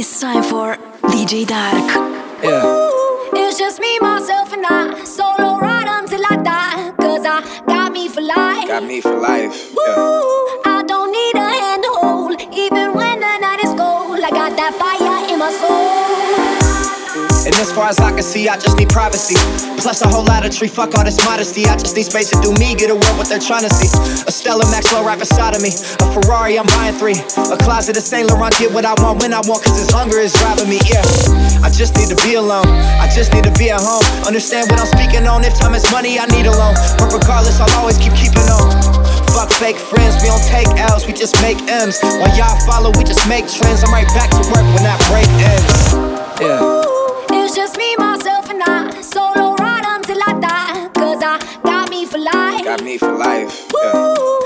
It's time for DJ Dark. Yeah. It's just me, myself, and I. Solo ride until I die. Cause I got me for life. Got me for life. Yeah. As far as I can see, I just need privacy. Plus a whole lot of tree, fuck all this modesty. I just need space to do me, get a world what they're trying to see. A Stella Maxwell right beside of me. A Ferrari, I'm buying three. A closet of Saint Laurent, get what I want when I want, cause this hunger is driving me, yeah. I just need to be alone. I just need to be at home. Understand what I'm speaking on. If time is money, I need a loan. But regardless, I'll always keep keeping on. Fuck fake friends, we don't take L's, we just make M's. While y'all follow, we just make trends. I'm right back to work when that break ends. Yeah. Me, myself, and I. Solo ride until I die. Cause I got me for life. Got me for life. Yeah.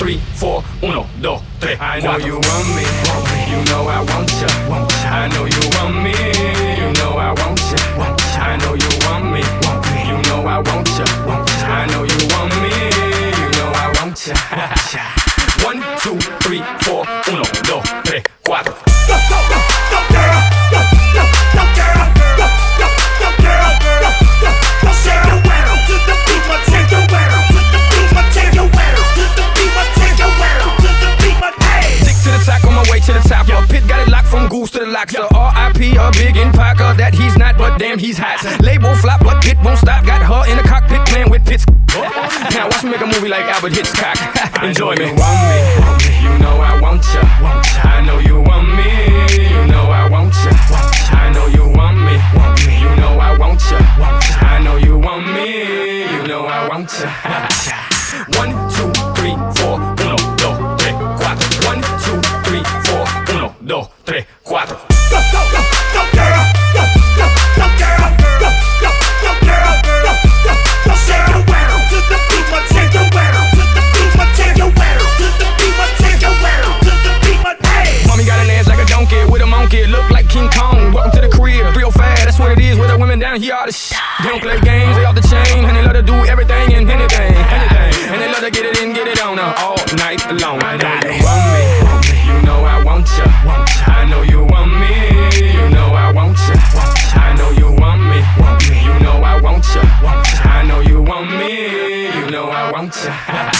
Three, four, uno, dos, tres. I know you want me, you know I want ya. I know you want me, you know I want ya. I know you want me, you know I want ya. I know you want me, you know I want ya. One, two, three, four, uno, dos, tres, cuatro. Stick goose to the lock. So R.I.P. a big in Parker that he's not, but damn he's hot. Label flop, but Pit won't stop. Got her in the cockpit playing with Pitts. now watch me make a movie like Alfred Hitchcock. Enjoy me. You want me, you know I want ya. I know you want me, you know I want ya. I know you want me, you know I want ya. I know you want me, you know I want ya. One, two, three, four, down. All the sh- they don't play games, they off the chain, and they love to do everything and anything, anything, and they love to get it in, get it on uh, all night long. I know you want me, you know I want ya. I know you want me, you know I want ya. I know you want me, you know I want ya. I know you want me, you know I want ya.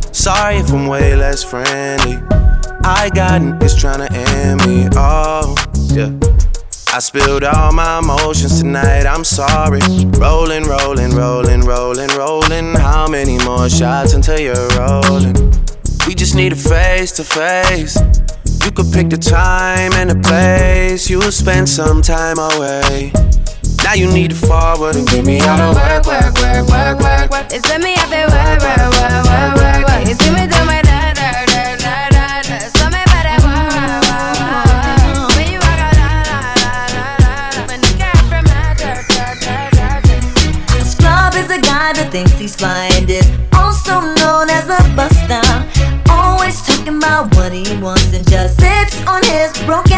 sorry if I'm way less friendly. I got niggas trying to end me. Oh, yeah. I spilled all my emotions tonight, I'm sorry. Rolling, rolling, rolling, rolling, rolling. How many more shots until you're rolling? We just need a face to face. You could pick the time and the place. You'll spend some time away. Now you need to forward and give me all the work, work, work, work, work, work. It's me, I feel work, work, work, work, work, work. You see me do my da, da, da, da, da, da. So me by that work, work, work, work, work. When you walk out, la, la, la, la, la, la. When the girl from my da, da, da, da, da. Scrub is a guy that thinks he's flying is also known as a buster. Always talking about what he wants and just sits on his broke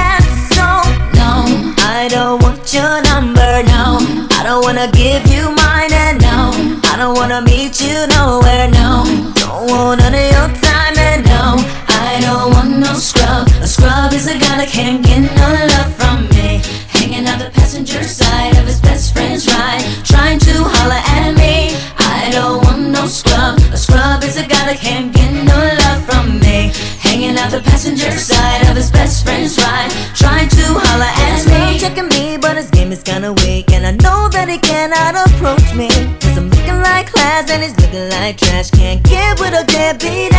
wanna give you mine. And no, I don't wanna meet you nowhere. No, don't want none of your time. And no, I don't want no scrub. A scrub is a guy that can't get no love from me. Hanging out the passenger side of his best friend's ride, trying to holler at me. I don't want no scrub. A scrub is a guy that can't get no love from me. Hanging out the passenger side of his best friend's ride, trying to holler at me. checking me, but his game is kinda weak, and I know he approach me. Cause I'm looking like class and he's looking like trash. Can't get with a deadbeat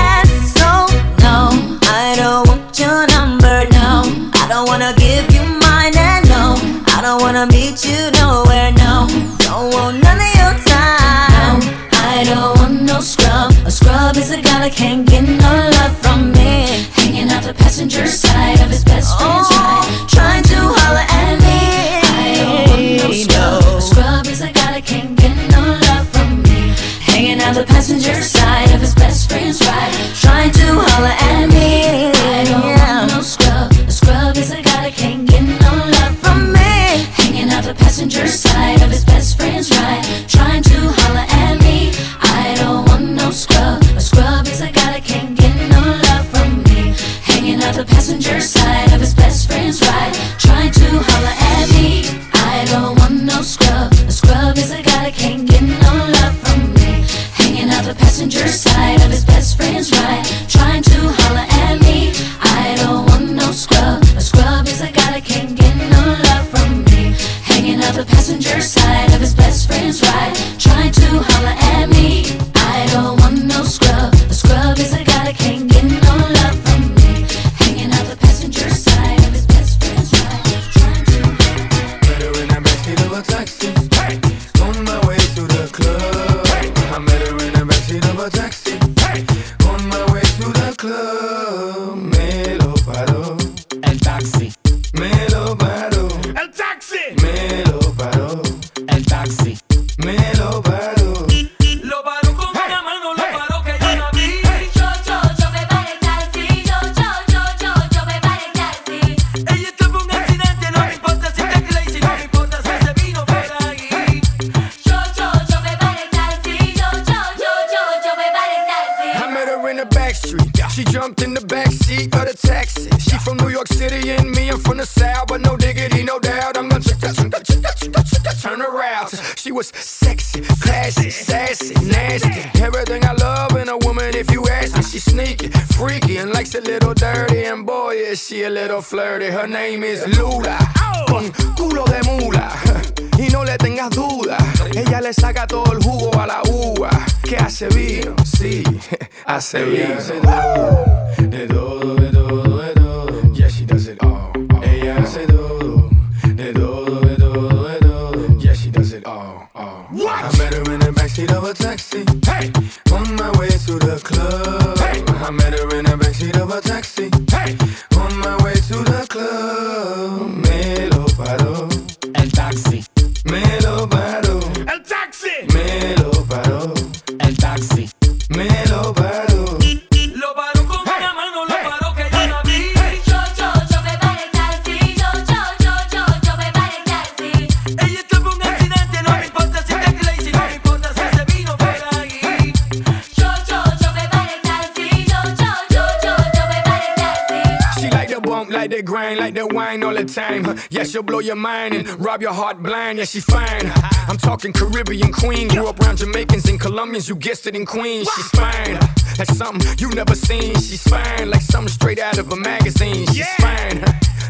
rob your heart blind, yeah, she fine. I'm talking Caribbean queen. Grew up around Jamaicans and Colombians, you guessed it in Queens. She's fine. That's something you never seen. She's fine. Like something straight out of a magazine. She's fine.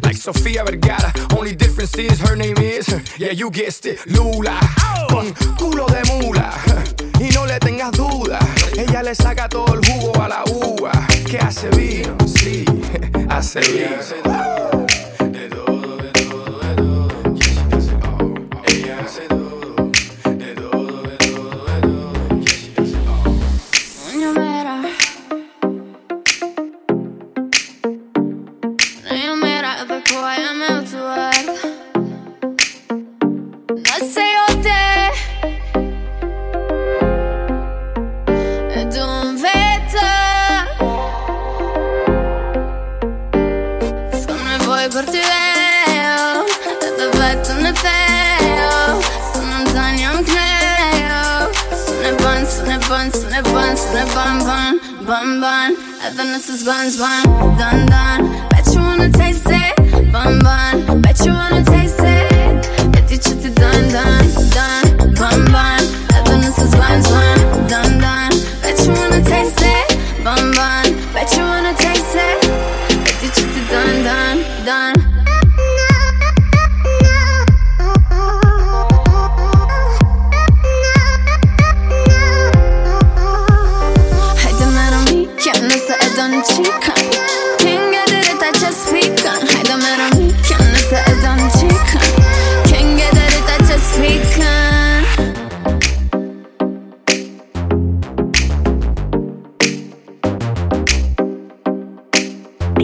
Like Sofia Vergara. Only difference is her name is. Yeah, you guessed it. Lula. Oh. Con culo de mula. Y no le tengas duda. Ella le saca todo el jugo a la uva. Que hace bien, Sí, hace vino.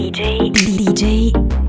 DJ. DJ.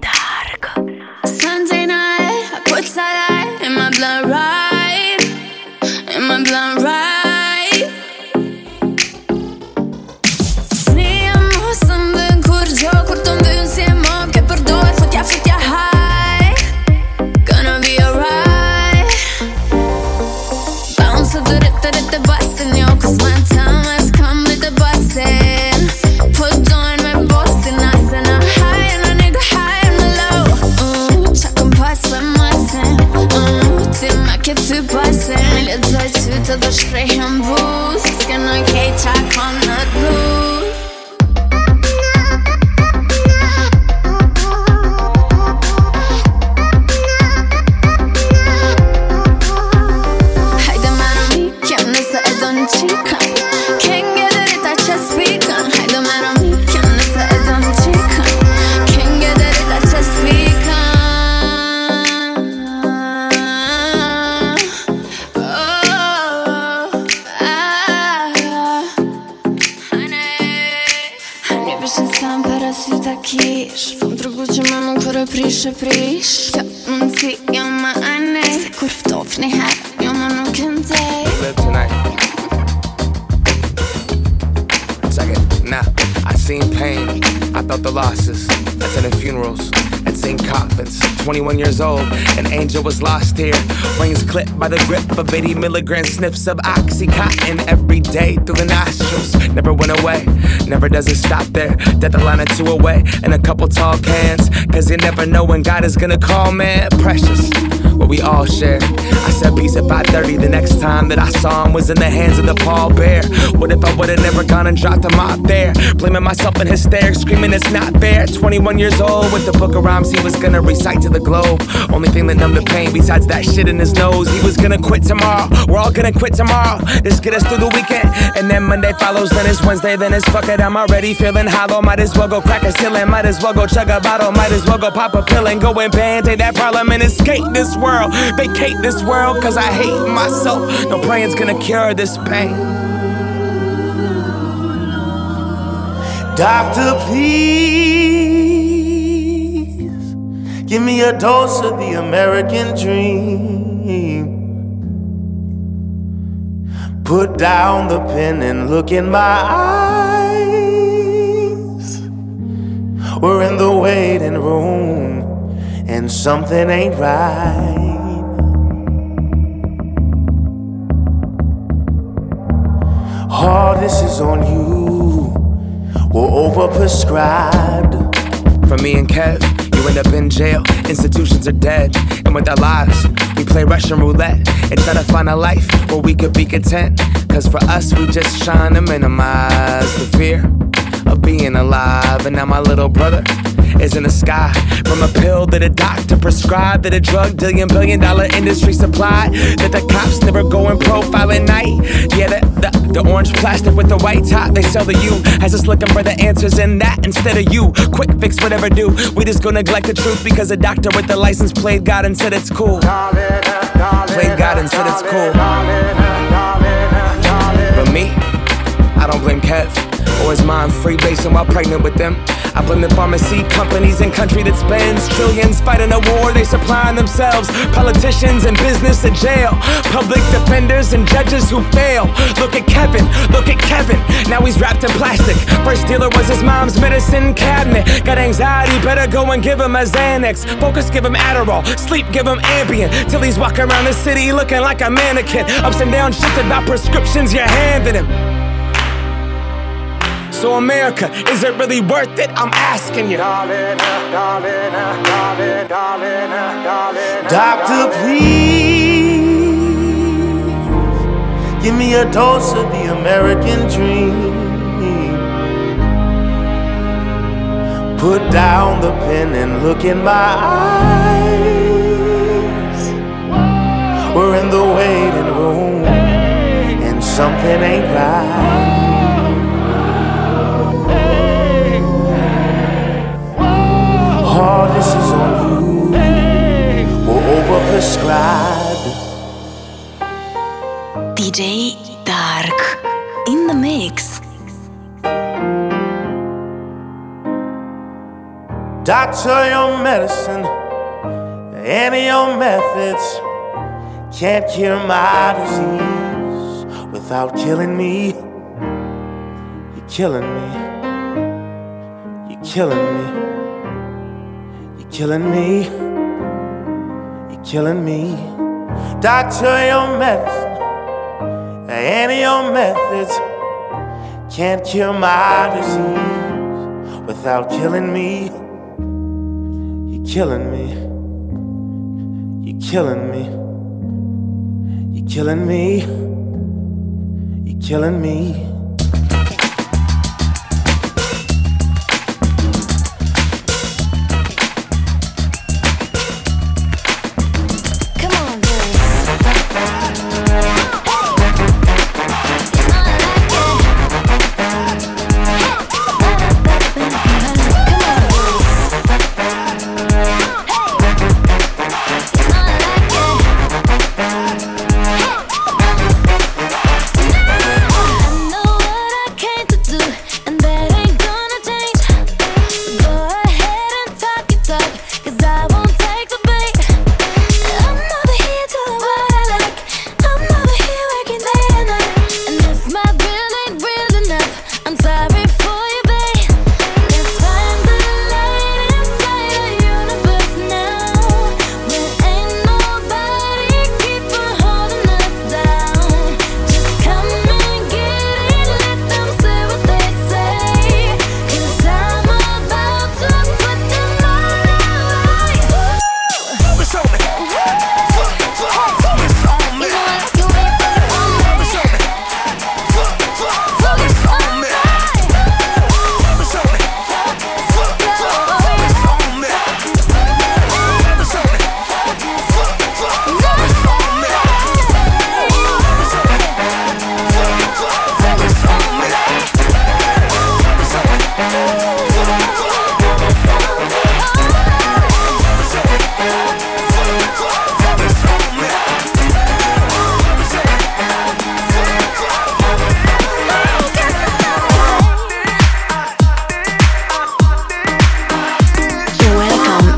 The 80 milligram sniffs of Oxycontin every day through the nostrils. Never went away, never does it stop there. Death a line or two away, and a couple tall cans. Cause you never know when God is gonna call, man. Precious what we all share. I said peace at 5:30. The next time that I saw him was in the hands of the Paul Bear. What if I would've never gone and dropped him out there? Blaming myself in hysterics, screaming it's not fair. 21 years old with the book of rhymes he was gonna recite to the globe. Only thing that numbed the pain besides that shit in his nose. He was gonna quit tomorrow. We're all gonna quit tomorrow. Just get us through the weekend. And then Monday follows, then it's Wednesday, then it's fuck it. I'm already feeling hollow. Might as well go crack a ceiling. Might as well go chug a bottle. Might as well go pop a pill and go and band aid that problem and escape this world. Vacate this world cause I hate myself. No praying's gonna cure this pain. Doctor, please give me a dose of the American dream. Put down the pen and look in my eyes. We're in the waiting room, and something ain't right. All this is on you. We're overprescribed. For me and Kev, you end up in jail. Institutions are dead, and with our lives, we play Russian roulette and try to find a life where we could be content. Cause for us, we just trying to minimize the fear of being alive. And now my little brother is in the sky from a pill that a doctor prescribed, that a drug dealing billion dollar industry supplied, that the cops never go and profile at night. Yeah, the, the, the orange plastic with the white top they sell to you has us looking for the answers in that instead of you. Quick fix, whatever do. We just go neglect the truth because a doctor with the license played God and said it's cool. Played God and said it's cool. But me, I don't blame Kev or his mom freebasing while pregnant with them. I blame the pharmacy companies and country that spends trillions fighting a war they supplying themselves. Politicians and business in jail, public defenders and judges who fail. Look at Kevin, look at Kevin. Now he's wrapped in plastic. First dealer was his mom's medicine cabinet. Got anxiety, better go and give him a Xanax. Focus, give him Adderall. Sleep, give him Ambien. Till he's walking around the city looking like a mannequin. Ups and downs shifted by prescriptions you're handing him. So, America, is it really worth it? I'm asking you. Doctor, please give me a dose of the American dream. Put down the pen and look in my eyes. We're in the waiting room, and something ain't right. This is on you. We're overprescribed. DJ Dark in the mix. Doctor, your medicine and your methods can't cure my disease without killing me. You're killing me. You're killing me. You're killing me. You're killing me. Doctor, your medicine and your methods can't cure my disease without killing me. You're killing me. You're killing me. You're killing me. You're killing me. Come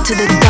to the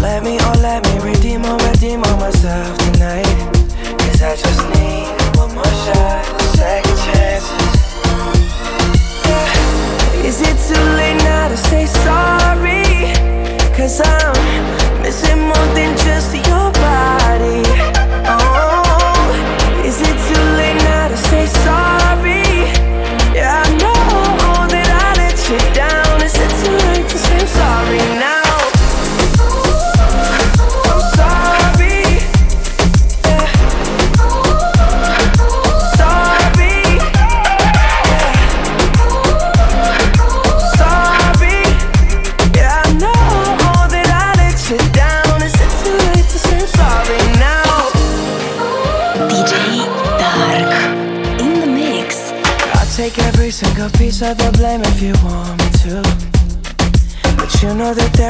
let me, oh let me redeem or redeem on myself tonight. Cause I just need one more shot, second chances. Yeah. Is it too late now to say sorry? Cause I'm missing more than just your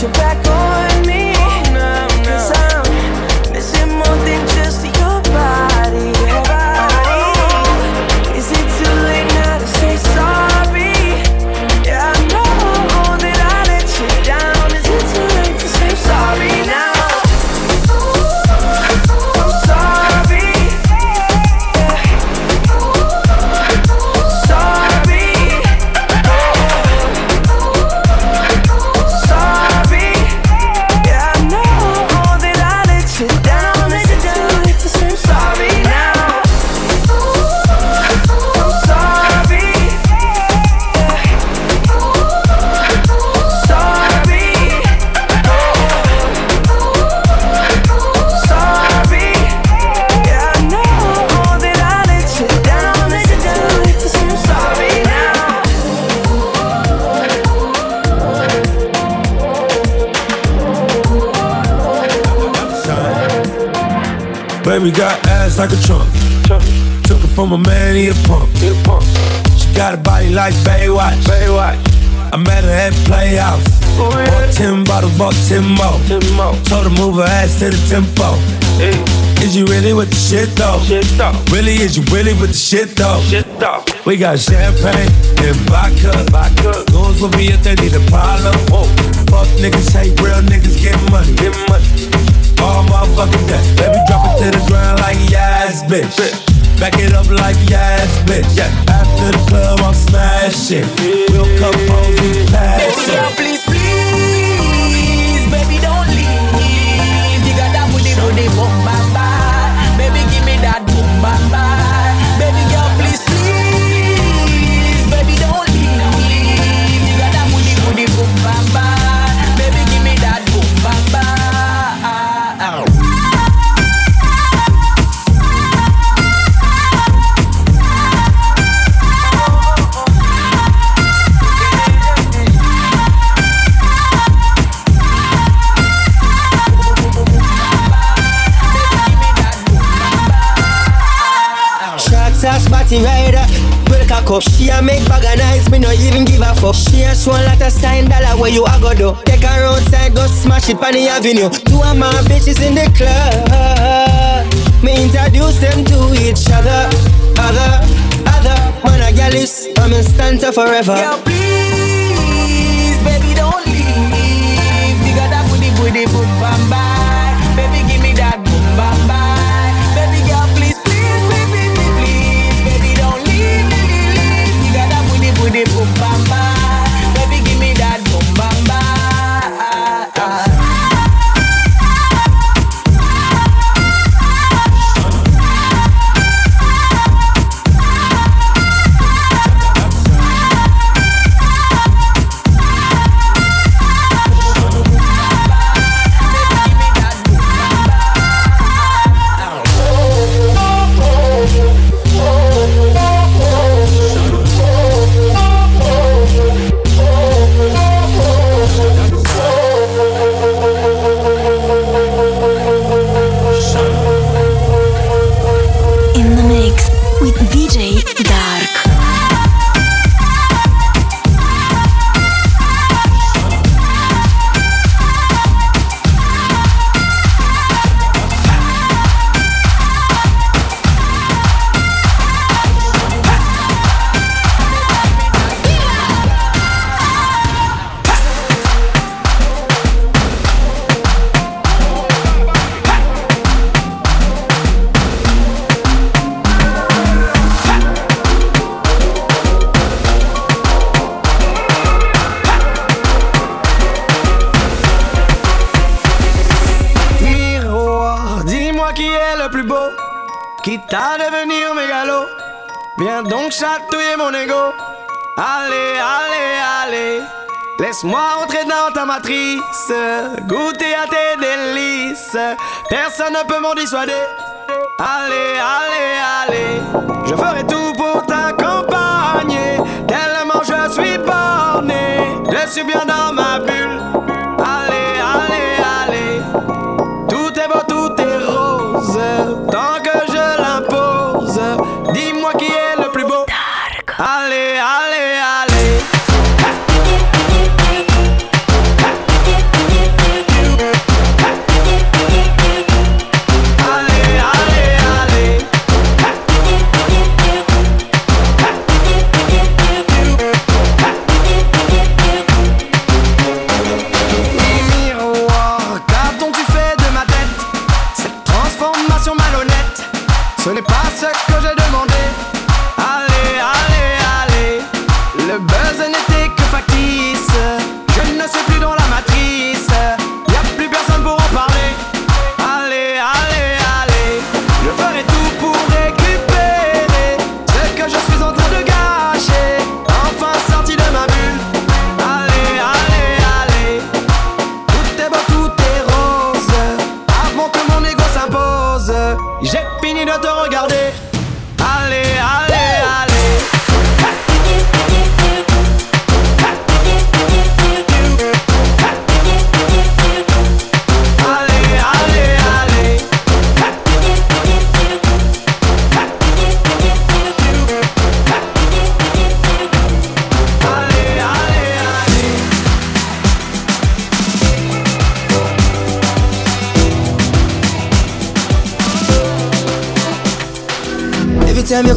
get back like a trunk. Took it from a man, he a punk. She got a body like Baywatch. I met her at Playhouse. Bought 10 bottles, bought 10 more. Told her move her ass to the tempo. Is you really with the shit though? Really, is you really with the shit though? We got champagne and vodka. Goons will be if they need a problem. Fuck niggas, hate real niggas, get money. All motherfucking day. Baby, drop it to the ground like yes, bitch. Back it up like yes, bitch. After the club, I'm smashing. We'll come home, we pass it. Up. She a make bag of nice, me no even give a fuck. She a show lot of sign dollar where you a go do. Take her outside, go smash it on the avenue. Two of my bitches in the club. Me introduce them to each other. Other, other. Man a gal is, I'm in forever. Girl, please, baby, don't leave. Got that booty, booty, boom, bam, bam. Baby, give me that boom, bam, bam. Viens donc chatouiller mon ego. Allez, allez, allez. Laisse-moi entrer dans ta matrice, goûter à tes délices. Personne ne peut m'en dissuader. Allez, allez, allez. Je ferai tout pour t'accompagner. Tellement je suis borné. Je suis bien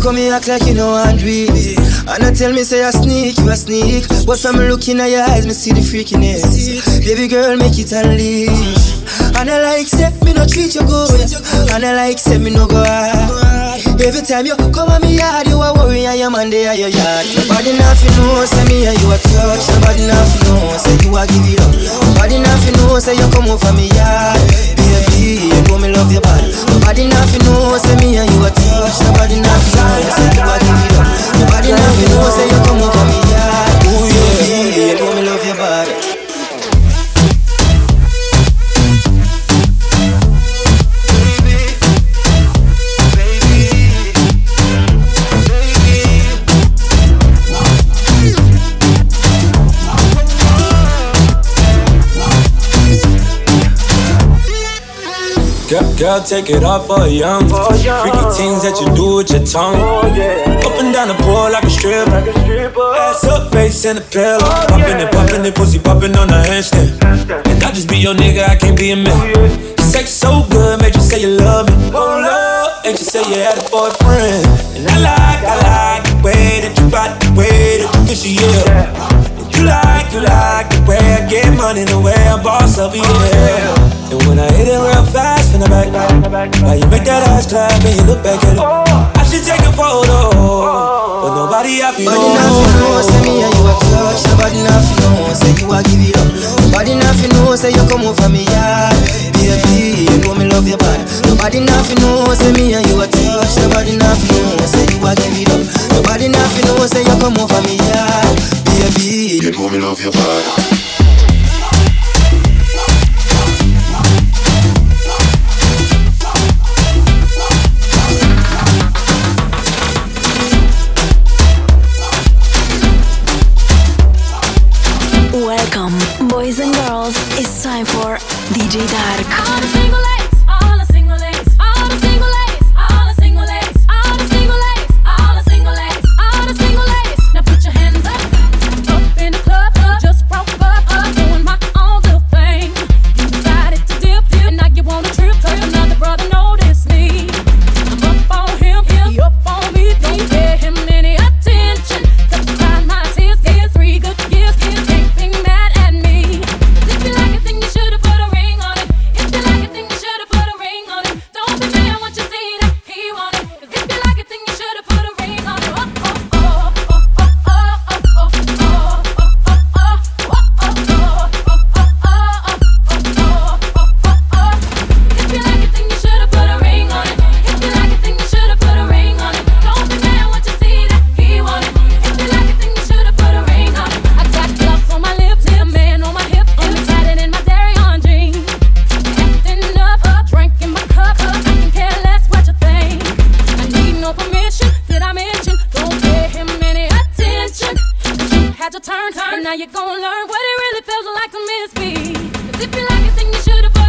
come here, act like you know and do it. And I tell me, say I sneak, you a sneak. But from looking at your eyes, me see the freakiness. Baby girl, make it unleash. And I like say me no treat you good. And I like say me no go hard. Every time you come at me yard, you a worry and your man there at your yard. Nobody nothing know, say me and you a touch. Nobody nothing know, say you a give it up. Nobody nothing know, say you come over me yard. Baby, you know me love your body. Nobody nothing know, say me and you a touch. Nobody nothing know, say give it up. Nobody nothing know, say you come over me yard. Ooh yeah, Girl, take it off for a young. Freaky things that you do with your tongue. Oh, up and down the pole like a stripper. Ass up, face in the pillow. Oh, popping it, popping it, pussy popping on the handstand. And I just be your nigga, I can't be a man. Oh, Sex so good, made you say you love me. Oh, love, and you say you had a boyfriend. And I like, I like the way that you body, the way that you push it, yeah. You like, you like the way I get money, the way I boss up, yeah. And when I hit it real fast from the back, now you make that ass clap and you look back at it. I should take a photo, but nobody feel Nobody nothing know, say me and you a touch. Nobody nothing know, say you a give it up. Nobody nothing know, say you come over me yard. Baby, you know me love your body. Nobody nothing know, say me and you a touch. Nobody nothing know, say you a give it up. Nobody nothing know, say you come over me yard. Baby, you know me love your body. gonna learn what it really feels like to miss me. Cause if you like it, then you should've.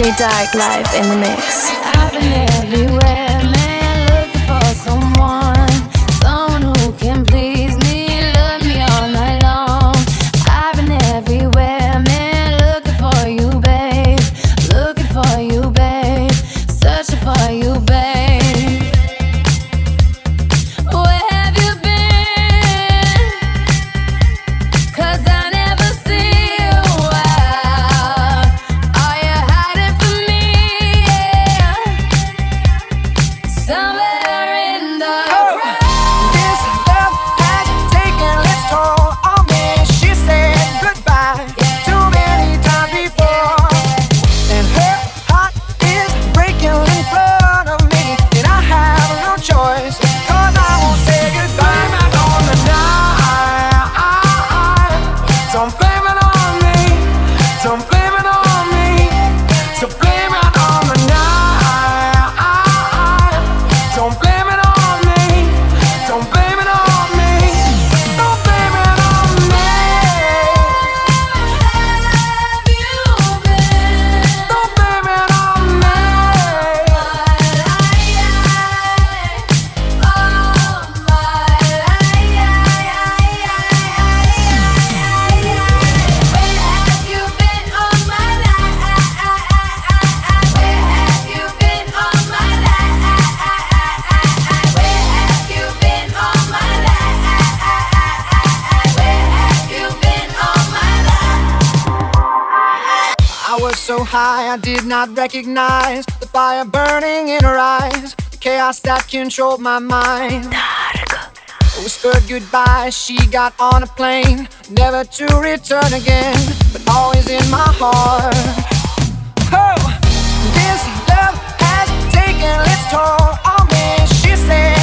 DJ Dark live in the mix. recognize the fire burning in her eyes, the chaos that controlled my mind. Dark. Whispered goodbye, she got on a plane, never to return again, but always in my heart. Oh, this love has taken its toll on me, she said.